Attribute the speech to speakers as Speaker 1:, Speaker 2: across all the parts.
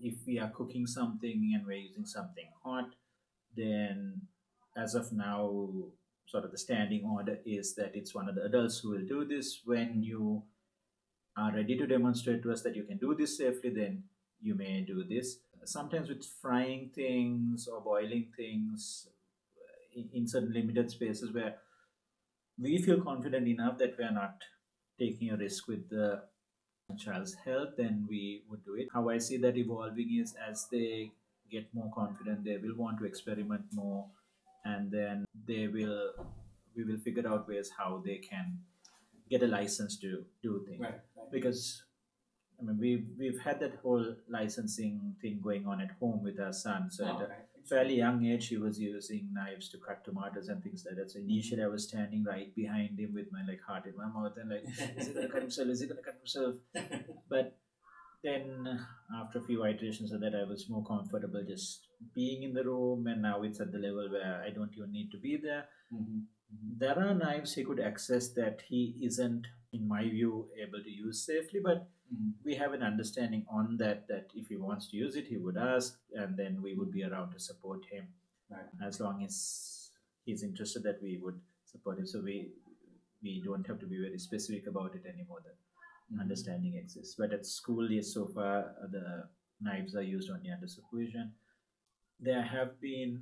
Speaker 1: if we are cooking something and we're using something hot, then as of now, sort of the standing order is that it's one of the adults who will do this. When you are ready to demonstrate to us that you can do this safely, then you may do this. Sometimes with frying things or boiling things uh, in, in certain limited spaces where we feel confident enough that we are not taking a risk with the child's health, then we would do it. How I see that evolving is as they get more confident, they will want to experiment more, and then they will we will figure out ways how they can get a license to do things.
Speaker 2: Right, right.
Speaker 1: Because I mean, we've we've had that whole licensing thing going on at home with our son. So
Speaker 2: Oh,
Speaker 1: at
Speaker 2: okay.
Speaker 1: a fairly young age, he was using knives to cut tomatoes and things like that. So initially, I was standing right behind him with my like heart in my mouth and like, is he gonna cut himself? Is he gonna cut himself? But then after a few iterations of that, I was more comfortable just being in the room, and now it's at the level where I don't even need to be there.
Speaker 2: Mhm.
Speaker 1: There are knives he could access that he isn't, in my view, able to use safely, but
Speaker 2: Mhm.
Speaker 1: we have an understanding on that that if he wants to use it he would ask and then we would be around to support him
Speaker 2: Right.
Speaker 1: as long as he's interested that we would support him so we we don't have to be very specific about it anymore. Understanding exists but at school yes so far uh, the knives are used only under supervision there have been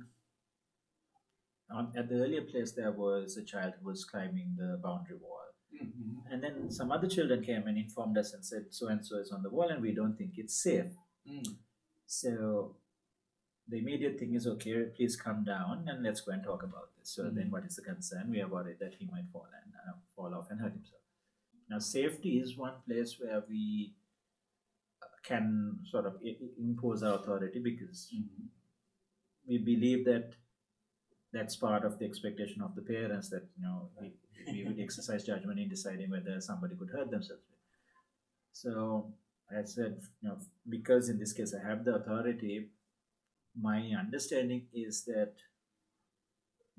Speaker 1: on, at the earlier place there was a child who was climbing the boundary wall
Speaker 2: Mhm.
Speaker 1: and then some other children came and informed us and said, so and so is on the wall and we don't think it's safe.
Speaker 2: Mm.
Speaker 1: So the immediate thing is, okay, please come down and let's go and talk about this. So then what is the concern? We are worried that he might fall and uh, fall off and hurt himself. Now, safety is one place where we can sort of impose our authority because
Speaker 2: Mhm.
Speaker 1: we believe that that's part of the expectation of the parents that you know we, we would exercise judgment in deciding whether somebody could hurt themselves so i said you know because in this case i have the authority my understanding is that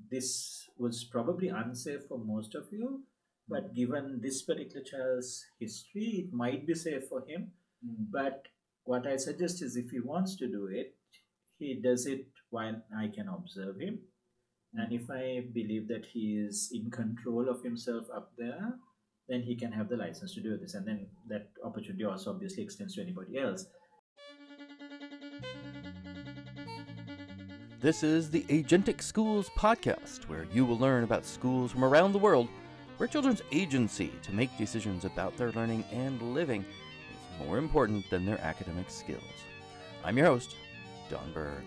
Speaker 1: this was probably unsafe for most of you but given this particular child's history it might be safe for him
Speaker 2: Mm.
Speaker 1: but what I suggest is if he wants to do it, he does it while I can observe him. And if I believe that he is in control of himself up there, then he can have the license to do this. And then that opportunity also obviously extends to anybody else.
Speaker 3: This is the Agentic Schools podcast, where you will learn about schools from around the world where children's agency to make decisions about their learning and living is more important than their academic skills. I'm your host, Don Berg.